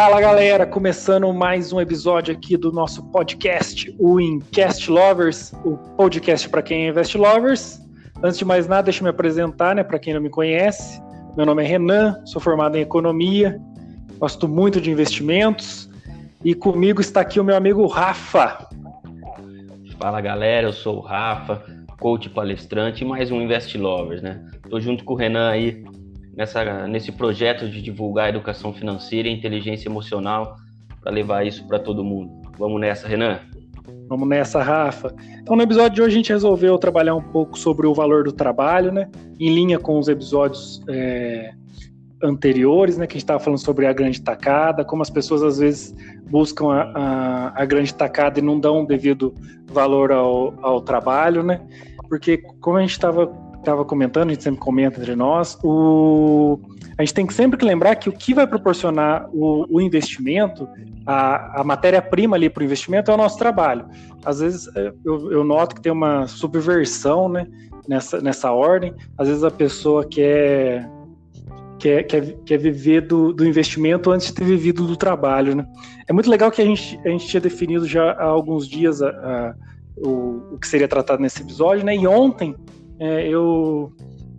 Fala galera, começando mais um episódio aqui do nosso podcast, o Incast Lovers, o podcast para quem é Lovers. Antes de mais nada, deixa eu me apresentar, né, para quem não me conhece. Meu nome é Renan, sou formado em economia, gosto muito de investimentos e comigo está aqui o meu amigo Rafa. Fala galera, eu sou o Rafa, coach palestrante e mais um Invest Lovers, né? Tô junto com o Renan aí nessa, nesse projeto de divulgar a educação financeira e inteligência emocional para levar isso para todo mundo. Vamos nessa, Renan? Vamos nessa, Rafa. Então, no episódio de hoje, a gente resolveu trabalhar um pouco sobre o valor do trabalho, né? Em linha com os episódios é, anteriores, né? Que a gente estava falando sobre a grande tacada, como as pessoas às vezes buscam a, a, a grande tacada e não dão o devido valor ao, ao trabalho, né? Porque, como a gente estava estava comentando, a gente sempre comenta entre nós, o, a gente tem que sempre que lembrar que o que vai proporcionar o, o investimento, a, a matéria-prima ali para o investimento é o nosso trabalho. Às vezes é, eu, eu, noto que tem uma subversão né, nessa, nessa ordem, às vezes a pessoa quer, quer, quer, quer viver do, do investimento antes de ter vivido do trabalho. Né? É muito legal que a gente, a gente tinha definido já há alguns dias a, a o, o que seria tratado nesse episódio, né? E ontem é, eu,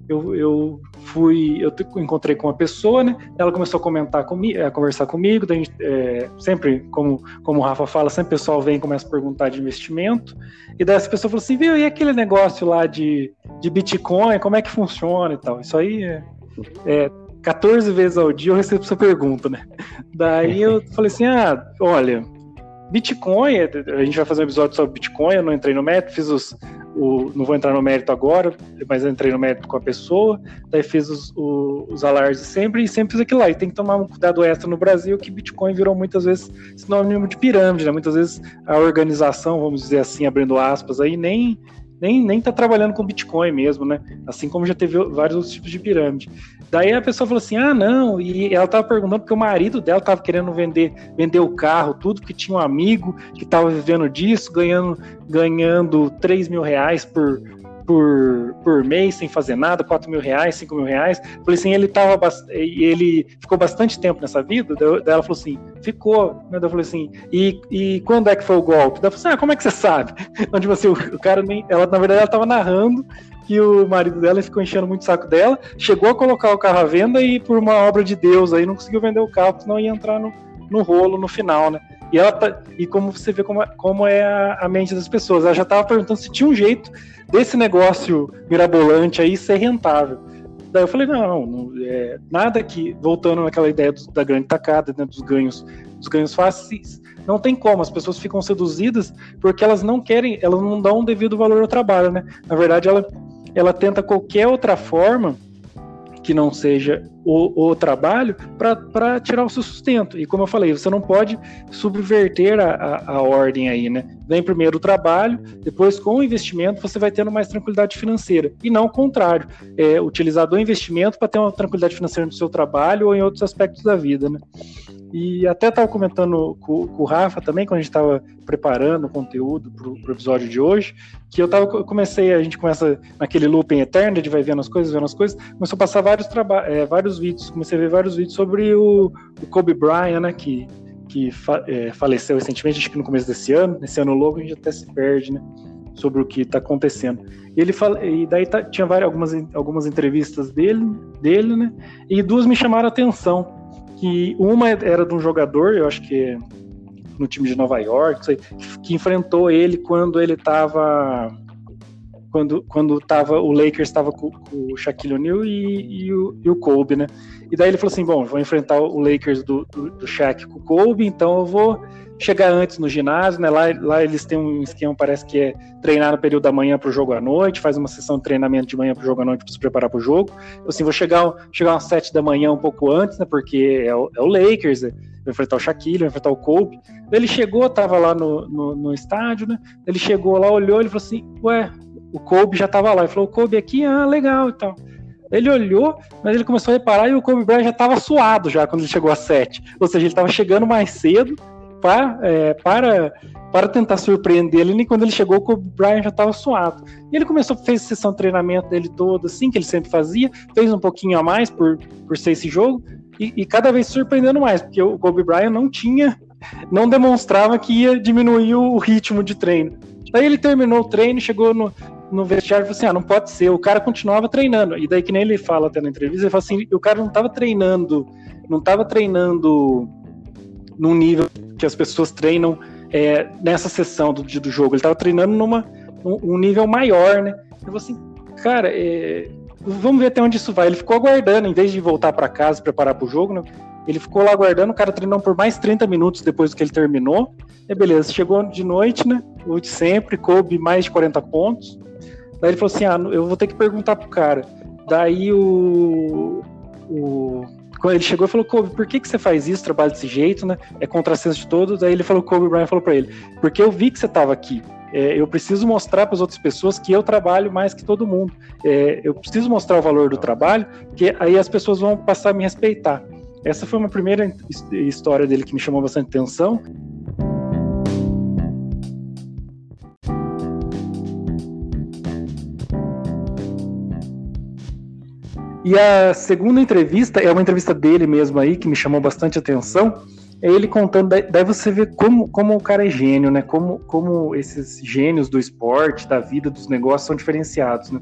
eu, eu fui, eu encontrei com uma pessoa, né? Ela começou a comentar comigo, a conversar comigo. Daí, é, sempre, como, como o Rafa fala, sempre o pessoal vem e começa a perguntar de investimento. E daí essa pessoa falou assim: viu, e aquele negócio lá de, de Bitcoin, como é que funciona e tal? Isso aí é, é 14 vezes ao dia eu recebo essa pergunta, né? Daí eu falei assim: ah, olha, Bitcoin, a gente vai fazer um episódio sobre Bitcoin, eu não entrei no método, fiz os, o, não vou entrar no mérito agora, mas entrei no mérito com a pessoa, daí fiz os, os, os sempre e sempre fiz aquilo lá. E tem que tomar um cuidado extra no Brasil, que Bitcoin virou muitas vezes sinônimo de pirâmide, né? Muitas vezes a organização, vamos dizer assim, abrindo aspas aí, nem nem, nem tá trabalhando com Bitcoin mesmo, né? Assim como já teve vários outros tipos de pirâmide. Daí a pessoa falou assim: ah, não, e ela tava perguntando porque o marido dela tava querendo vender, vender o carro, tudo, que tinha um amigo que tava vivendo disso, ganhando, ganhando 3 mil reais por, por, por mês sem fazer nada, 4 mil reais, 5 mil reais. Falei assim, ele tava ele ficou bastante tempo nessa vida. Daí ela falou assim, ficou. Daí eu falei assim, e, e quando é que foi o golpe? Daí eu falei assim, ah, como é que você sabe? Onde você, o, o cara nem. Ela, na verdade, ela tava narrando que o marido dela ficou enchendo muito o saco dela, chegou a colocar o carro à venda e por uma obra de Deus aí não conseguiu vender o carro, senão ia entrar no, no rolo no final, né? E ela tá, e como você vê como, é, como é a, a mente das pessoas, ela já estava perguntando se tinha um jeito desse negócio mirabolante aí ser rentável. Daí eu falei, não, não é, nada que, voltando naquela ideia do, da grande tacada, né, dos ganhos, dos ganhos fáceis, não tem como, as pessoas ficam seduzidas porque elas não querem, elas não dão um devido valor ao trabalho, né? Na verdade, ela, ela tenta qualquer outra forma que não seja o, o trabalho para tirar o seu sustento. E como eu falei, você não pode subverter a, a, a, ordem aí, né? Vem primeiro o trabalho, depois com o investimento você vai tendo mais tranquilidade financeira. E não o contrário, é, utilizar do investimento para ter uma tranquilidade financeira no seu trabalho ou em outros aspectos da vida, né? E até estava comentando com, com, o Rafa também, quando a gente estava preparando o conteúdo para o episódio de hoje, que eu tava, comecei, a gente começa naquele looping eterno, a vai vendo as coisas, vendo as coisas, começou a passar vários, é, vários vídeos, comecei a ver vários vídeos sobre o, o Kobe Bryant, né, que, que fa, é, faleceu recentemente, acho que no começo desse ano, nesse ano logo a gente até se perde, né, sobre o que está acontecendo. E ele fala, e daí tá, tinha várias, algumas, algumas entrevistas dele, dele, né, e duas me chamaram a atenção, que uma era de um jogador, eu acho que no time de Nova York, que enfrentou ele quando ele estava quando, quando tava, o Lakers estava com, com, o Shaquille O'Neal e, e, o, e o Kobe, né? E daí ele falou assim, bom, vou enfrentar o Lakers do, do, do Shaq com o Kobe, então eu vou chegar antes no ginásio, né? Lá, lá eles têm um esquema, parece que é treinar no período da manhã para o jogo à noite, faz uma sessão de treinamento de manhã para o jogo à noite para se preparar para o jogo. Eu, assim, vou chegar, chegar às sete da manhã um pouco antes, né? Porque é o, é o Lakers, né? vai enfrentar o Shaquille, vai enfrentar o Kobe. Ele chegou, tava lá no, no, no, estádio, né? Ele chegou lá, olhou, ele falou assim, ué, o Kobe já tava lá. Ele falou, o Kobe aqui, ah, legal e tal. Ele olhou, mas ele começou a reparar e o Kobe Bryant já estava suado já quando ele chegou às sete. Ou seja, ele estava chegando mais cedo para, é, para, para tentar surpreender ele. E quando ele chegou, o Brian já estava suado. E ele começou, fez a sessão de treinamento dele todo, assim, que ele sempre fazia, fez um pouquinho a mais por, por ser esse jogo. e, e cada vez surpreendendo mais, porque o Kobe Bryant não tinha, não demonstrava que ia diminuir o ritmo de treino. Daí ele terminou o treino, chegou no, no vestiário falou assim: ah, não pode ser. O cara continuava treinando. E daí, que nem ele fala até na entrevista, ele fala assim: o cara não estava treinando, não estava treinando num nível que as pessoas treinam é, nessa sessão do, do jogo. Ele estava treinando numa um, nível maior, né? Eu falei assim, cara, é, vamos ver até onde isso vai. Ele ficou aguardando, em vez de voltar para casa preparar para o jogo, né? Ele ficou lá aguardando, o cara treinou por mais 30 minutos depois que ele terminou. E beleza, chegou de noite, né? O de sempre, coube mais de 40 pontos. Daí ele falou assim: ah, eu vou ter que perguntar pro cara. Daí o. o quando ele chegou e falou, Kobe, por que, que você faz isso, trabalha desse jeito, né? É contrassenso de todos. Daí ele falou, Kobe Bryant falou para ele, porque eu vi que você estava aqui. É, eu preciso mostrar para as outras pessoas que eu trabalho mais que todo mundo. É, eu preciso mostrar o valor do trabalho, que aí as pessoas vão passar a me respeitar. Essa foi uma primeira história dele que me chamou bastante atenção. E a segunda entrevista é uma entrevista dele mesmo aí, que me chamou bastante atenção. É ele contando, daí você vê como, como o cara é gênio, né? Como, como esses gênios do esporte, da vida, dos negócios são diferenciados, né?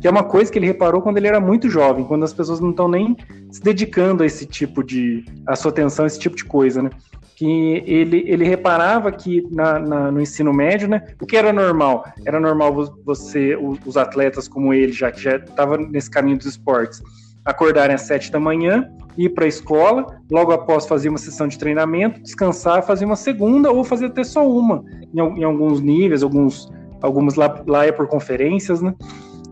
Que é uma coisa que ele reparou quando ele era muito jovem, quando as pessoas não estão nem se dedicando a esse tipo de. a sua atenção a esse tipo de coisa, né? Que ele, ele reparava que na, na, no ensino médio, né, o que era normal? Era normal você, os atletas como ele, já que já estava nesse caminho dos esportes, acordarem às sete da manhã, ir para a escola, logo após fazer uma sessão de treinamento, descansar, fazer uma segunda ou fazer até só uma, em, em alguns níveis, alguns, alguns lá, lá é por conferências, né?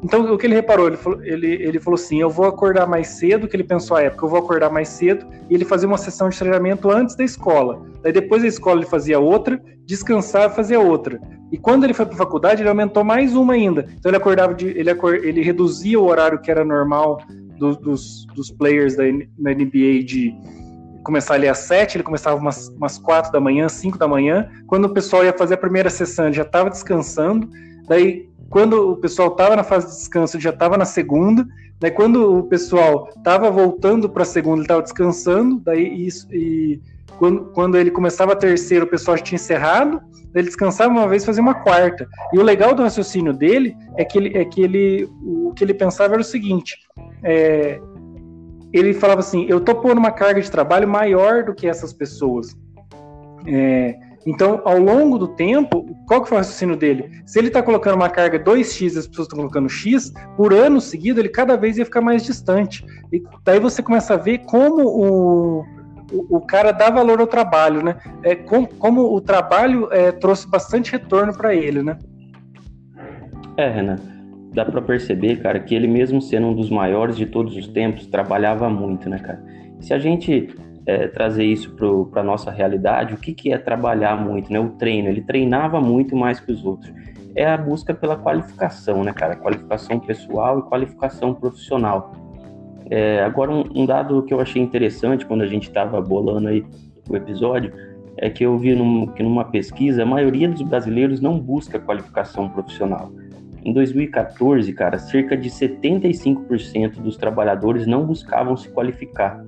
Então, o que ele reparou? Ele falou, ele, ele falou assim: eu vou acordar mais cedo, que ele pensou à época, eu vou acordar mais cedo, e ele fazia uma sessão de treinamento antes da escola. Daí, depois da escola, ele fazia outra, descansar e fazia outra. E quando ele foi para a faculdade, ele aumentou mais uma ainda. Então, ele acordava de. Ele, ele reduzia o horário que era normal do, dos, dos players da, da NBA de começar ali às sete, ele começava umas, umas quatro da manhã, cinco da manhã. Quando o pessoal ia fazer a primeira sessão, ele já estava descansando. Daí quando o pessoal estava na fase de descanso, já estava na segunda. Daí, quando o pessoal estava voltando para a segunda, ele estava descansando. Daí, isso, e quando, quando ele começava a terceira, o pessoal já tinha encerrado. Daí, ele descansava uma vez fazia uma quarta. E o legal do raciocínio dele é que ele, é que ele o que ele pensava era o seguinte: é, ele falava assim, eu tô pondo uma carga de trabalho maior do que essas pessoas. É, então, ao longo do tempo, qual que foi o raciocínio dele? Se ele está colocando uma carga 2x e as pessoas estão colocando x, por ano seguido ele cada vez ia ficar mais distante. E daí você começa a ver como o, o, o cara dá valor ao trabalho, né? É, com, como o trabalho é, trouxe bastante retorno para ele, né? É, Renan, dá para perceber, cara, que ele mesmo sendo um dos maiores de todos os tempos, trabalhava muito, né, cara? Se a gente é, trazer isso para a nossa realidade, o que, que é trabalhar muito, né? O treino, ele treinava muito mais que os outros. É a busca pela qualificação, né, cara? Qualificação pessoal e qualificação profissional. É, agora, um, um, dado que eu achei interessante quando a gente estava bolando aí o episódio é que eu vi num, que numa pesquisa a maioria dos brasileiros não busca qualificação profissional. Em 2014, cara, cerca de 75% dos trabalhadores não buscavam se qualificar.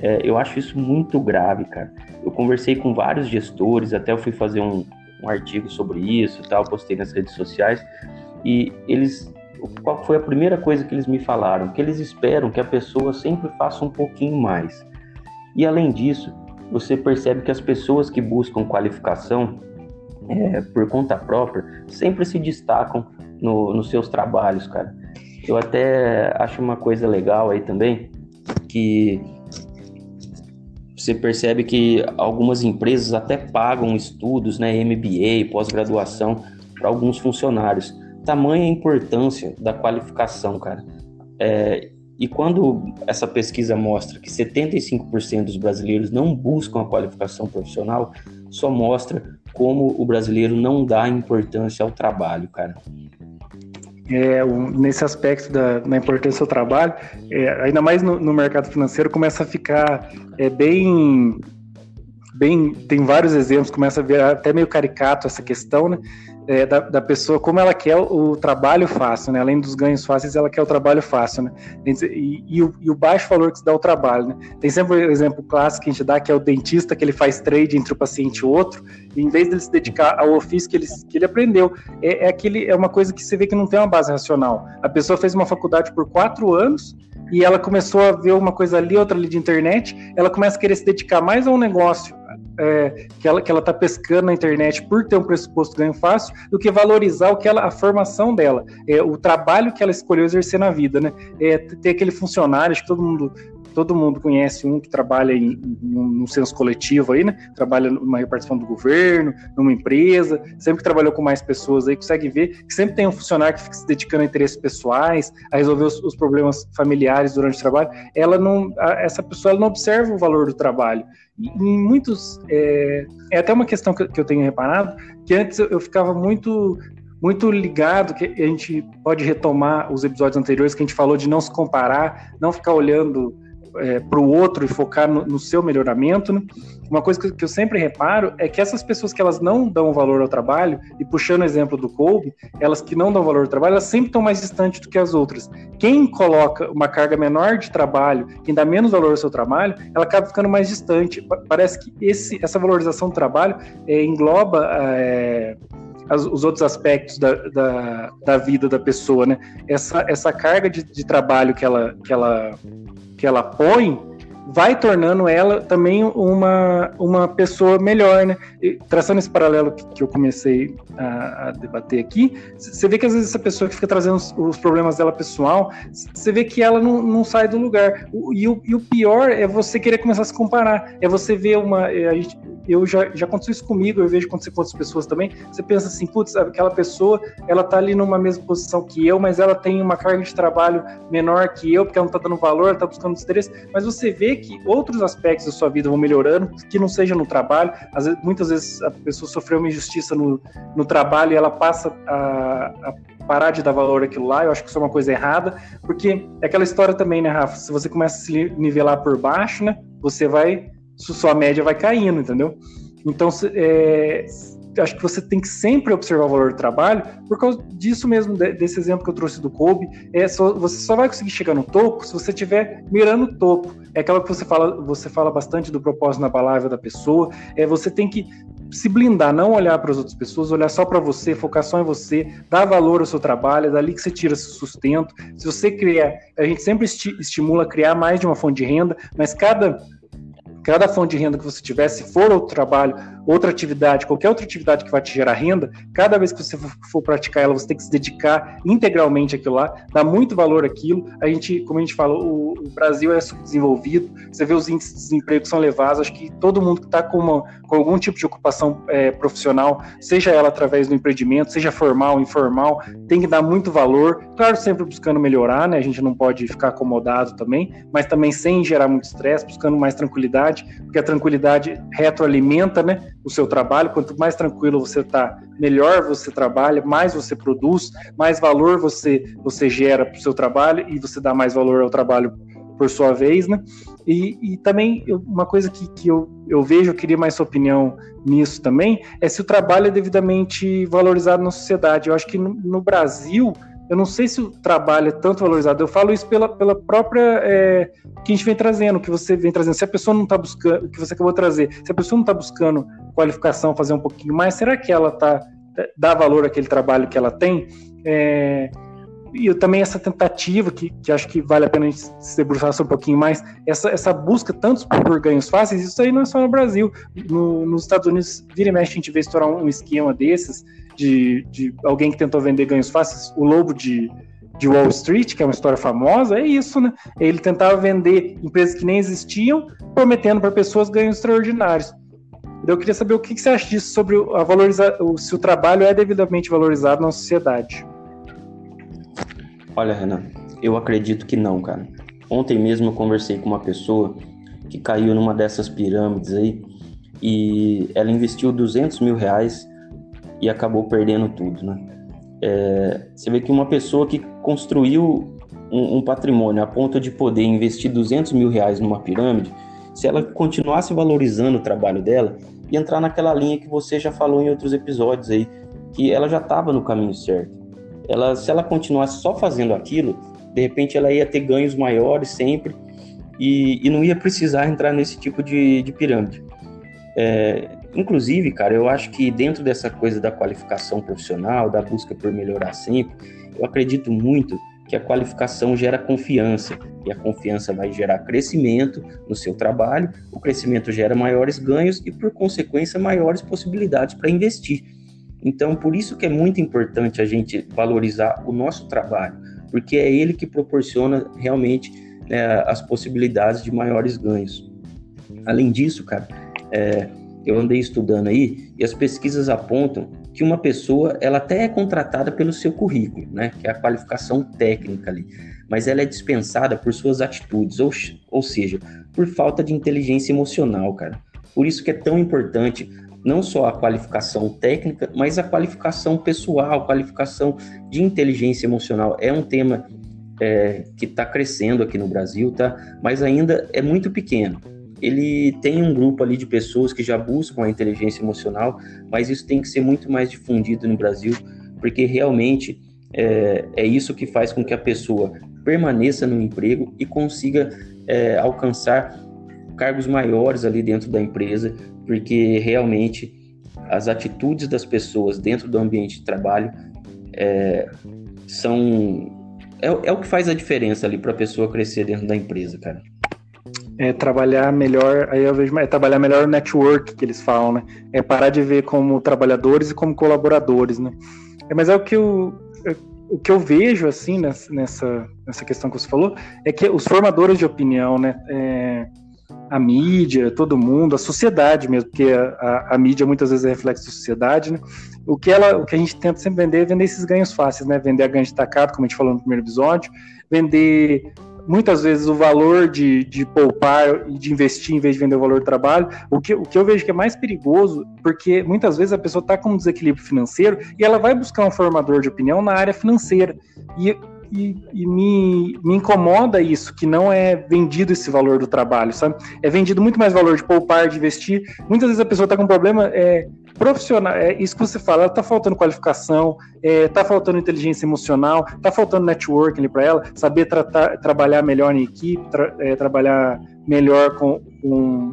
É, eu acho isso muito grave, cara. Eu conversei com vários gestores, até eu fui fazer um, um artigo sobre isso, tal, postei nas redes sociais, e eles qual foi a primeira coisa que eles me falaram? Que eles esperam que a pessoa sempre faça um pouquinho mais. E além disso, você percebe que as pessoas que buscam qualificação é, por conta própria sempre se destacam no, nos seus trabalhos, cara. Eu até acho uma coisa legal aí também que você percebe que algumas empresas até pagam estudos, né, MBA, pós-graduação para alguns funcionários. Tamanha a importância da qualificação, cara. É, e quando essa pesquisa mostra que 75% dos brasileiros não buscam a qualificação profissional, só mostra como o brasileiro não dá importância ao trabalho, cara é, nesse aspecto da, da, importância do trabalho, é, ainda mais no, no, mercado financeiro, começa a ficar é, bem, bem. Tem vários exemplos, começa a ver até meio caricato essa questão, né? É, da, da, pessoa, como ela quer o, trabalho fácil, né? Além dos ganhos fáceis, ela quer o trabalho fácil, né? E, e, o, e, o, baixo valor que se dá ao trabalho, né? Tem sempre o exemplo clássico que a gente dá, que é o dentista, que ele faz trade entre o paciente e o outro, e em vez dele se dedicar ao ofício que ele, que ele aprendeu, é, é, aquele, é uma coisa que você vê que não tem uma base racional. A pessoa fez uma faculdade por quatro anos, e ela começou a ver uma coisa ali, outra ali de internet, ela começa a querer se dedicar mais a um negócio é, que ela que ela está pescando na internet por ter um pressuposto ganho fácil, do que valorizar o que ela, a formação dela, é, o trabalho que ela escolheu exercer na vida, né? É, ter aquele funcionário, acho que todo mundo todo mundo conhece um que trabalha em, em, num senso coletivo aí, né? Trabalha numa repartição do governo, numa empresa, sempre que trabalhou com mais pessoas aí, consegue ver que sempre tem um funcionário que fica se dedicando a interesses pessoais, a resolver os, os problemas familiares durante o trabalho. Ela não, a, essa pessoa ela não observa o valor do trabalho. Em muitos, é, é, até uma questão que, que eu tenho reparado, que antes eu, eu ficava muito muito ligado, que a gente pode retomar os episódios anteriores que a gente falou de não se comparar, não ficar olhando é, para o outro e focar no, no seu melhoramento. Né? Uma coisa que, que, eu sempre reparo é que essas pessoas que elas não dão valor ao trabalho, e puxando o exemplo do Kobe, elas que não dão valor ao trabalho, elas sempre estão mais distantes do que as outras. Quem coloca uma carga menor de trabalho, quem dá menos valor ao seu trabalho, ela acaba ficando mais distante. Parece que esse, essa valorização do trabalho é, engloba. É, as, os outros aspectos da, da, da, vida da pessoa, né? Essa, essa carga de, de trabalho que ela, que ela que ela põe vai tornando ela também uma, uma pessoa melhor, né? E, traçando esse paralelo que, que eu comecei a, a, debater aqui, você vê que às vezes essa pessoa que fica trazendo os, os problemas dela pessoal, você vê que ela não, não sai do lugar. O, e, o, e o pior é você querer começar a se comparar, é você ver uma. É, a gente, eu já, já aconteceu isso comigo, eu vejo acontecer com outras pessoas também. Você pensa assim, putz, aquela pessoa, ela tá ali numa mesma posição que eu, mas ela tem uma carga de trabalho menor que eu, porque ela não tá dando valor, ela tá buscando interesse. Mas você vê que outros aspectos da sua vida vão melhorando, que não seja no trabalho. Vezes, muitas vezes a pessoa sofreu uma injustiça no, no trabalho e ela passa a, a parar de dar valor àquilo lá, eu acho que isso é uma coisa errada, porque é aquela história também, né, Rafa? Se você começa a se nivelar por baixo, né, você vai sua média vai caindo, entendeu? Então, é, acho que você tem que sempre observar o valor do trabalho, por causa disso mesmo, desse exemplo que eu trouxe do Kobe, é só, você só vai conseguir chegar no topo se você estiver mirando o topo. É aquela que você fala, você fala bastante do propósito na palavra da pessoa, é você tem que se blindar, não olhar para as outras pessoas, olhar só para você, focar só em você, dar valor ao seu trabalho, é dali que você tira esse sustento. Se você criar, a gente sempre esti estimula criar mais de uma fonte de renda, mas cada cada fonte de renda que você tiver, se for outro trabalho, outra atividade, qualquer outra atividade que vai te gerar renda, cada vez que você for praticar ela, você tem que se dedicar integralmente àquilo lá, dar muito valor àquilo. A gente, como a gente falou, o, o Brasil é subdesenvolvido, você vê os índices de desemprego que são elevados, acho que todo mundo que está com, com algum tipo de ocupação é, profissional, seja ela através do empreendimento, seja formal, informal, tem que dar muito valor, claro, sempre buscando melhorar, né? A gente não pode ficar acomodado também, mas também sem gerar muito estresse, buscando mais tranquilidade tranquilidade, porque a tranquilidade retroalimenta né, o seu trabalho. Quanto mais tranquilo você está, melhor você trabalha, mais você produz, mais valor você, você gera para o seu trabalho e você dá mais valor ao trabalho por sua vez, né? E, e também uma coisa que, que eu, eu vejo, eu queria mais sua opinião nisso também, é se o trabalho é devidamente valorizado na sociedade. Eu acho que no, no Brasil eu não sei se o trabalho é tanto valorizado. Eu falo isso pela, pela própria é, que a gente vem trazendo, que você vem trazendo. Se a pessoa não está buscando, o que você acabou de trazer, se a pessoa não está buscando qualificação, fazer um pouquinho mais, será que ela tá dá valor àquele trabalho que ela tem? É, e também essa tentativa, que, que acho que vale a pena a gente se debruçar um pouquinho mais, essa, essa busca tanto por ganhos fáceis, isso aí não é só no Brasil. No, nos Estados Unidos, vira e mexe, a gente vê estourar um esquema desses, de, de alguém que tentou vender ganhos fáceis, o lobo de, de Wall Street, que é uma história famosa, é isso, né? Ele tentava vender empresas que nem existiam, prometendo para pessoas ganhos extraordinários. Então, eu queria saber o que você acha disso sobre a valorizar, se o trabalho é devidamente valorizado na sociedade. Olha, Renan, eu acredito que não, cara. Ontem mesmo eu conversei com uma pessoa que caiu numa dessas pirâmides aí e ela investiu 200 mil reais e acabou perdendo tudo, né? É, você vê que uma pessoa que construiu um, um, patrimônio a ponto de poder investir 200 mil reais numa pirâmide, se ela continuasse valorizando o trabalho dela e entrar naquela linha que você já falou em outros episódios aí, que ela já estava no caminho certo. Ela, se ela continuasse só fazendo aquilo, de repente ela ia ter ganhos maiores sempre e, e não ia precisar entrar nesse tipo de, de pirâmide. É, inclusive, cara, eu acho que dentro dessa coisa da qualificação profissional, da busca por melhorar sempre, eu acredito muito que a qualificação gera confiança e a confiança vai gerar crescimento no seu trabalho, o crescimento gera maiores ganhos e, por consequência, maiores possibilidades para investir. Então, por isso que é muito importante a gente valorizar o nosso trabalho, porque é ele que proporciona realmente né, as possibilidades de maiores ganhos. Além disso, cara, é, eu andei estudando aí e as pesquisas apontam que uma pessoa, ela até é contratada pelo seu currículo, né, que é a qualificação técnica ali, mas ela é dispensada por suas atitudes, ou, ou seja, por falta de inteligência emocional, cara. Por isso que é tão importante não só a qualificação técnica, mas a qualificação pessoal, qualificação de inteligência emocional. É um tema é, que está crescendo aqui no Brasil, tá? Mas ainda é muito pequeno. Ele tem um grupo ali de pessoas que já buscam a inteligência emocional, mas isso tem que ser muito mais difundido no Brasil, porque realmente é, é isso que faz com que a pessoa permaneça no emprego e consiga é, alcançar cargos maiores ali dentro da empresa, porque realmente as atitudes das pessoas dentro do ambiente de trabalho é, são é, é, o que faz a diferença ali para a pessoa crescer dentro da empresa, cara. É trabalhar melhor, aí eu vejo, é trabalhar melhor o network que eles falam, né? É parar de ver como trabalhadores e como colaboradores, né? É, mas é o que eu, é, o que eu vejo assim nessa, nessa questão que você falou é que os formadores de opinião, né? É, a mídia, todo mundo, a sociedade mesmo, porque a, a, a, mídia muitas vezes é reflexo da sociedade, né? O que, ela, o que a gente tenta sempre vender é vender esses ganhos fáceis, né? Vender a ganho destacado, como a gente falou no primeiro episódio, vender muitas vezes o valor de, de poupar e de investir em vez de vender o valor do trabalho. O que, o que eu vejo que é mais perigoso, porque muitas vezes a pessoa está com um desequilíbrio financeiro e ela vai buscar um formador de opinião na área financeira. E e, e me, me, incomoda isso, que não é vendido esse valor do trabalho, sabe? É vendido muito mais valor de poupar, de investir. Muitas vezes a pessoa está com um problema é, profissional, é isso que você fala, está faltando qualificação, está é, faltando inteligência emocional, está faltando networking para ela, saber tratar, trabalhar melhor em equipe, tra, é, trabalhar melhor com, com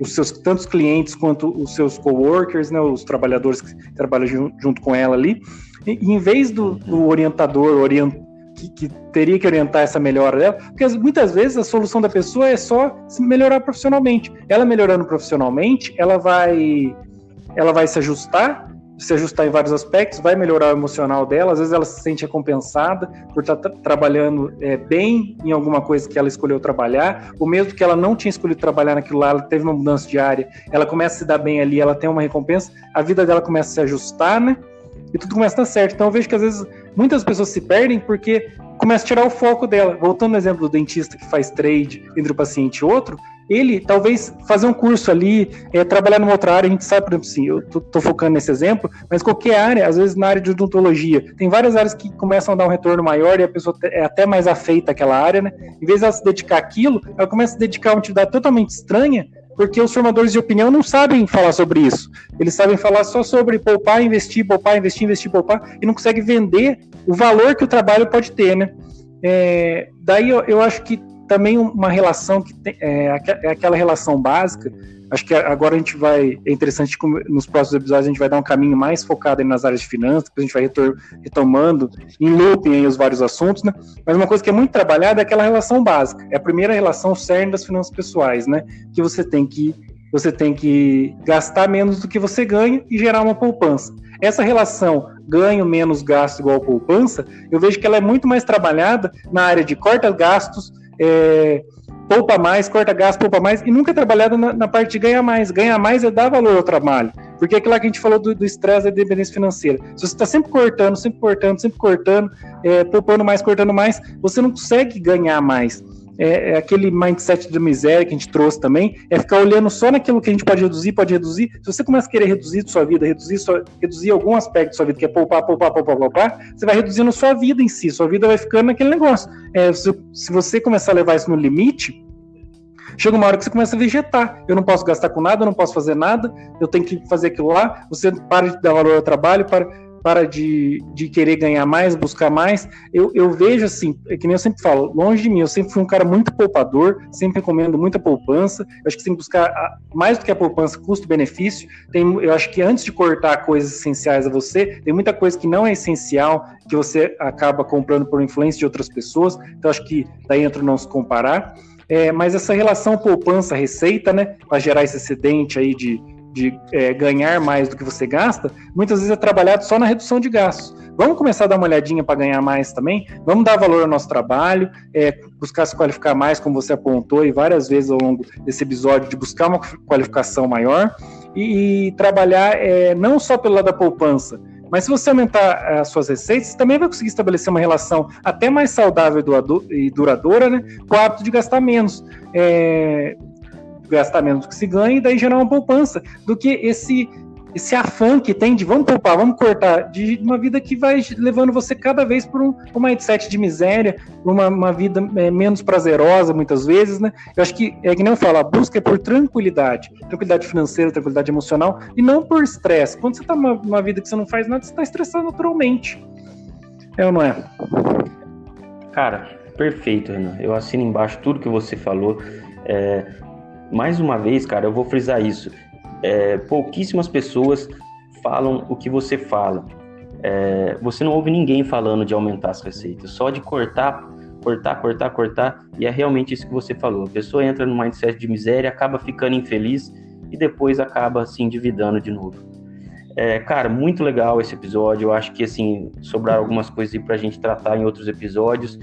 os seus tantos clientes quanto os seus coworkers, né, os trabalhadores que trabalham junto, com ela ali. E, em vez do, do orientador que, que, teria que orientar essa melhora dela, porque muitas vezes a solução da pessoa é só se melhorar profissionalmente. Ela melhorando profissionalmente, ela vai, ela vai se ajustar, se ajustar em vários aspectos, vai melhorar o emocional dela. Às vezes ela se sente recompensada por estar tá trabalhando é, bem em alguma coisa que ela escolheu trabalhar, ou mesmo que ela não tinha escolhido trabalhar naquilo lá, ela teve uma mudança de área, ela começa a se dar bem ali, ela tem uma recompensa, a vida dela começa a se ajustar, né? E tudo começa a dar certo. Então eu vejo que às vezes muitas pessoas se perdem porque começa a tirar o foco dela. Voltando ao exemplo do dentista que faz trade entre o paciente e outro, ele talvez fazer um curso ali, é, trabalhar numa outra área, a gente sabe, por exemplo, assim, eu tô, focando nesse exemplo, mas qualquer área, às vezes na área de odontologia, tem várias áreas que começam a dar um retorno maior e a pessoa é até mais afeita àquela área, né? Em vez de ela se dedicar àquilo, ela começa a se dedicar a uma atividade totalmente estranha, porque os formadores de opinião não sabem falar sobre isso. Eles sabem falar só sobre poupar, investir, poupar, investir, investir, poupar, e não conseguem vender o valor que o trabalho pode ter, né? É, daí eu, eu, acho que também uma relação que tem, é, é, aquela relação básica. Acho que agora a gente vai. É interessante nos próximos episódios a gente vai dar um caminho mais focado nas áreas de finanças, depois a gente vai retomando em looping os vários assuntos, né? Mas uma coisa que é muito trabalhada é aquela relação básica. É a primeira relação cerne das finanças pessoais, né? Que você tem que você tem que gastar menos do que você ganha e gerar uma poupança. Essa relação ganho menos gasto igual poupança, eu vejo que ela é muito mais trabalhada na área de corta gastos, é, poupa mais, corta gasto, poupa mais, e nunca trabalhada na, na, parte de ganhar mais. Ganhar mais é dar valor ao trabalho. Porque é aquilo que a gente falou do estresse da dependência financeira. Se você está sempre cortando, sempre cortando, sempre cortando, é, poupando mais, cortando mais, você não consegue ganhar mais é, é, aquele mindset de miséria que a gente trouxe também, é ficar olhando só naquilo que a gente pode reduzir, pode reduzir. Se você começa a querer reduzir sua vida, reduzir, sua, reduzir algum aspecto da sua vida, que é poupar, poupar, poupar, poupar, você vai reduzindo sua vida em si, sua vida vai ficando naquele negócio. É, se, se você começar a levar isso no limite, chega uma hora que você começa a vegetar. Eu não posso gastar com nada, eu não posso fazer nada, eu tenho que fazer aquilo lá. Você para de dar valor ao trabalho, para para de, de querer ganhar mais, buscar mais. Eu, eu vejo assim, é que nem eu sempre falo, longe de mim, eu sempre fui um cara muito poupador, sempre recomendo muita poupança. Eu acho que tem que buscar mais do que a poupança, custo-benefício. Tem, eu acho que antes de cortar coisas essenciais a você, tem muita coisa que não é essencial, que você acaba comprando por influência de outras pessoas. Então, acho que daí entra não se comparar. É, mas essa relação poupança-receita, né, para gerar esse excedente aí de, de é, ganhar mais do que você gasta, muitas vezes é trabalhado só na redução de gastos. Vamos começar a dar uma olhadinha para ganhar mais também? Vamos dar valor ao nosso trabalho, é, buscar se qualificar mais, como você apontou, e várias vezes ao longo desse episódio, de buscar uma qualificação maior e, e trabalhar é, não só pelo lado da poupança, mas se você aumentar eh, as suas receitas, você também vai conseguir estabelecer uma relação até mais saudável e duradoura né, com o hábito de gastar menos. É, gastar menos do que se ganha e daí gerar uma poupança do que esse esse afã que tem de vamos poupar, vamos cortar, de uma vida que vai levando você cada vez para um, um mindset de miséria, uma, uma vida é, menos prazerosa muitas vezes, né? Eu acho que é que nem eu falo, a busca é por tranquilidade, tranquilidade financeira, tranquilidade emocional e não por estresse. Quando você está numa, vida que você não faz nada, você está estressado naturalmente. É ou não é? Cara, perfeito, Renan. Eu assino embaixo tudo que você falou. É, mais uma vez, cara, eu vou frisar isso. É, pouquíssimas pessoas falam o que você fala. É, você não ouve ninguém falando de aumentar as receitas, só de cortar, cortar, cortar, cortar, e é realmente isso que você falou. A pessoa entra no mindset de miséria, acaba ficando infeliz e depois acaba se endividando de novo. É, cara, muito legal esse episódio. Eu acho que assim sobraram algumas coisas aí para a gente tratar em outros episódios,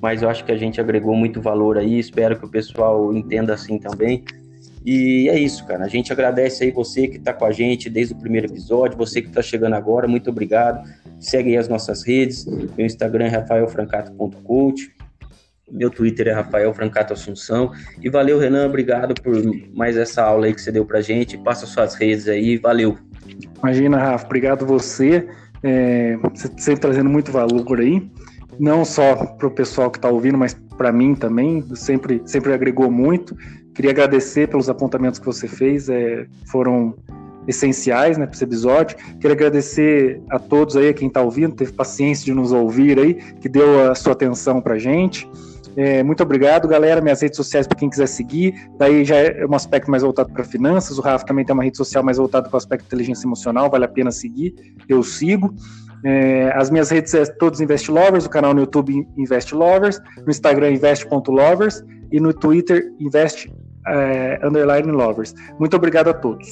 mas eu acho que a gente agregou muito valor aí. Espero que o pessoal entenda assim também. E é isso, cara. A gente agradece aí você que está com a gente desde o primeiro episódio, você que está chegando agora, muito obrigado. Segue aí as nossas redes. Meu Instagram é rafaelfrancato.coach. Meu Twitter é Rafael Francato Assunção. E valeu, Renan. Obrigado por mais essa aula aí que você deu pra gente. Passa suas redes aí. Valeu. Imagina, Rafa, obrigado você. É, você sempre trazendo muito valor aí, não só para o pessoal que está ouvindo, mas para mim também, sempre, sempre agregou muito. Queria agradecer pelos apontamentos que você fez, é, foram essenciais né, para esse episódio. Queria agradecer a todos aí, a quem está ouvindo, teve paciência de nos ouvir aí, que deu a sua atenção para a gente. É, muito obrigado, galera. Minhas redes sociais para quem quiser seguir. Daí já é um aspecto mais voltado para finanças. O Rafa também tem uma rede social mais voltada para o aspecto de inteligência emocional. Vale a pena seguir. Eu sigo. É, as minhas redes é todos Invest Lovers, o canal no YouTube Invest Lovers, no Instagram invest.lovers e no Twitter invest é, underline lovers. Muito obrigado a todos.